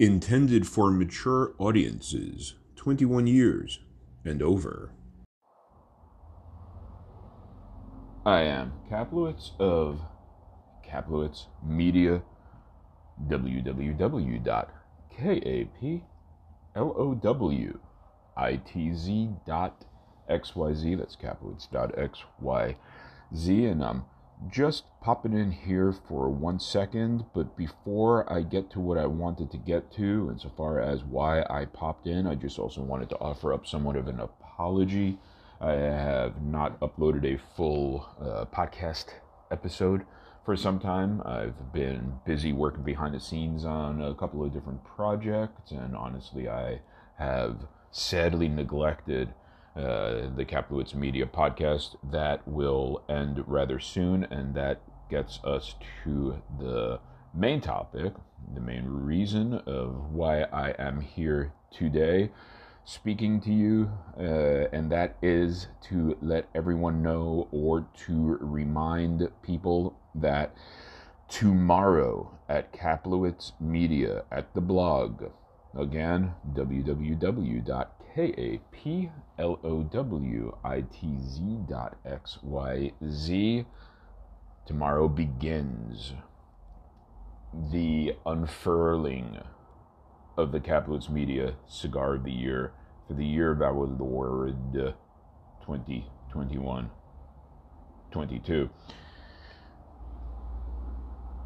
Intended for mature audiences, 21 years and over. I am Kaplowitz of Kaplowitz Media, www.kaplowitz.xyz. That's kaplowitz.xyz. And I'm just popping in here for one second, but before I get to what I wanted to get to, insofar as why I popped in, I just also wanted to offer up somewhat of an apology I have not uploaded a full uh, podcast episode for some time. I've been busy working behind the scenes on a couple of different projects, and honestly, I have sadly neglected uh, the Kaplowitz Media podcast. That will end rather soon, and that gets us to the main topic, the main reason of why I am here today speaking to you, uh, and that is to let everyone know or to remind people that tomorrow at Kaplowitz Media at the blog, again, www.kaplowitz.xyz, tomorrow begins the unfurling of the Kaplowitz Media Cigar of the Year for the year of our Lord 2021 22.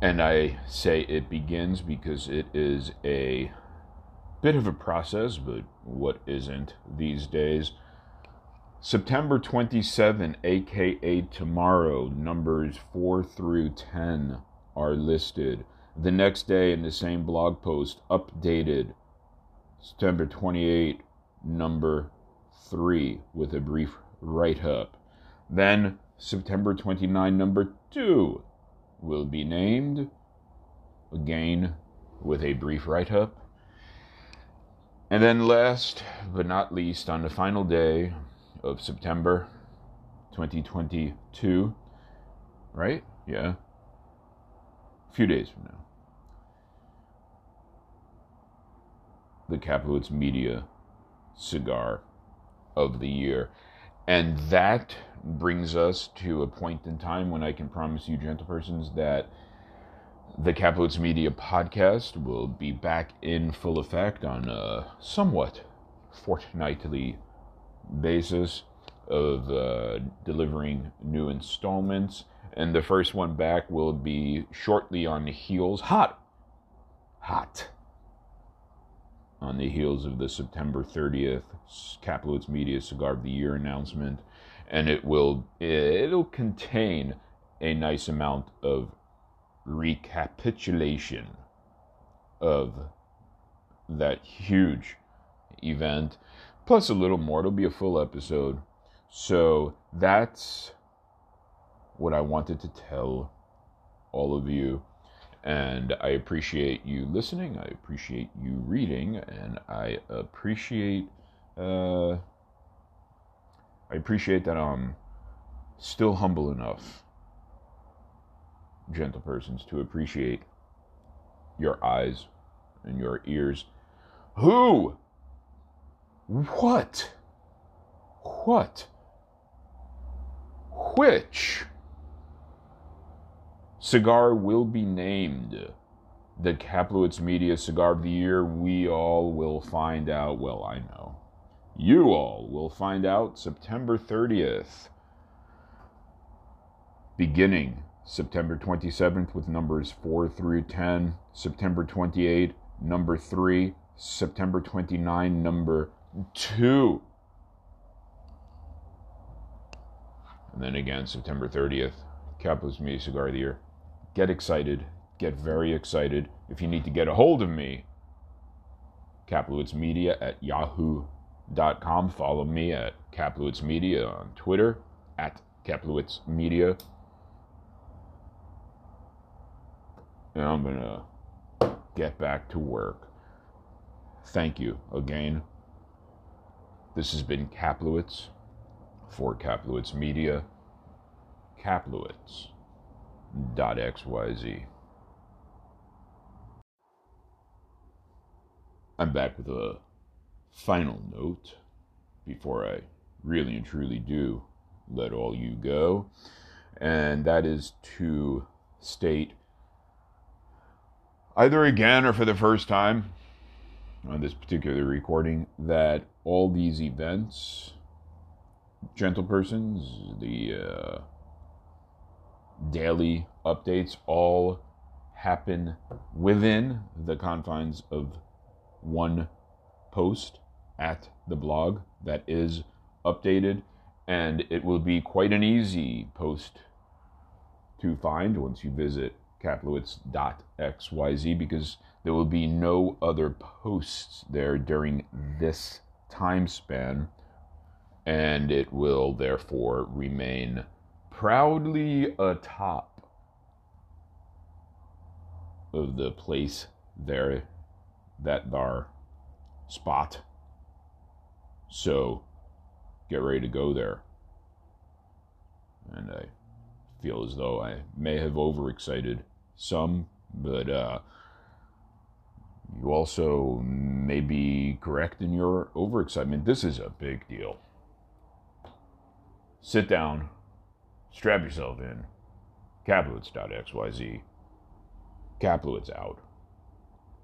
And I say it begins because it is a bit of a process, but what isn't these days? September 27, aka tomorrow, numbers 4 through 10 are listed. The next day, in the same blog post, updated September 28, number 3, with a brief write up. Then, September 29, number 2 will be named, again with a brief write up. And then, last but not least, on the final day of September 2022, right? Yeah. A few days from now. the Kaplowitz Media Cigar of the Year. And that brings us to a point in time when I can promise you, gentlepersons, that the Kaplowitz Media podcast will be back in full effect on a somewhat fortnightly basis of uh, delivering new installments. And the first one back will be shortly on the heels, hot, hot on the heels of the September 30th Kaplowitz Media Cigar of the Year announcement, and it will it'll contain a nice amount of recapitulation of that huge event, plus a little more. It'll be a full episode. So that's what I wanted to tell all of you and I appreciate you listening. I appreciate you reading, and I appreciate uh, I appreciate that I'm still humble enough, gentle persons, to appreciate your eyes and your ears. Who? What? What? Which? cigar will be named the Kaplowitz Media Cigar of the Year. We all will find out. Well, I know. You all will find out September 30th. Beginning September 27th with numbers 4 through 10, September 28, number 3, September 29, number 2. And then again, September 30th, Kaplowitz Media Cigar of the Year get excited, get very excited. If you need to get a hold of me, Media at yahoo.com. Follow me at Kaplowitz Media on Twitter, at Kaplowitz Media. And I'm to get back to work. Thank you again. This has been Kaplowitz for Kaplowitz Media. Kaplowitz dot xyz I'm back with a final note before I really and truly do let all you go, and that is to state either again or for the first time on this particular recording that all these events, gentle persons, the uh, daily updates, all happen within the confines of one post at the blog that is updated, and it will be quite an easy post to find once you visit kaplowitz.xyz because there will be no other posts there during this time span, and it will therefore remain proudly atop of the place there, that there spot. So get ready to go there. And I feel as though I may have overexcited some, but uh, you also may be correct in your overexcitement. This is a big deal. Sit down, strap yourself in. Kaplowitz.xyz. Kaplowitz out.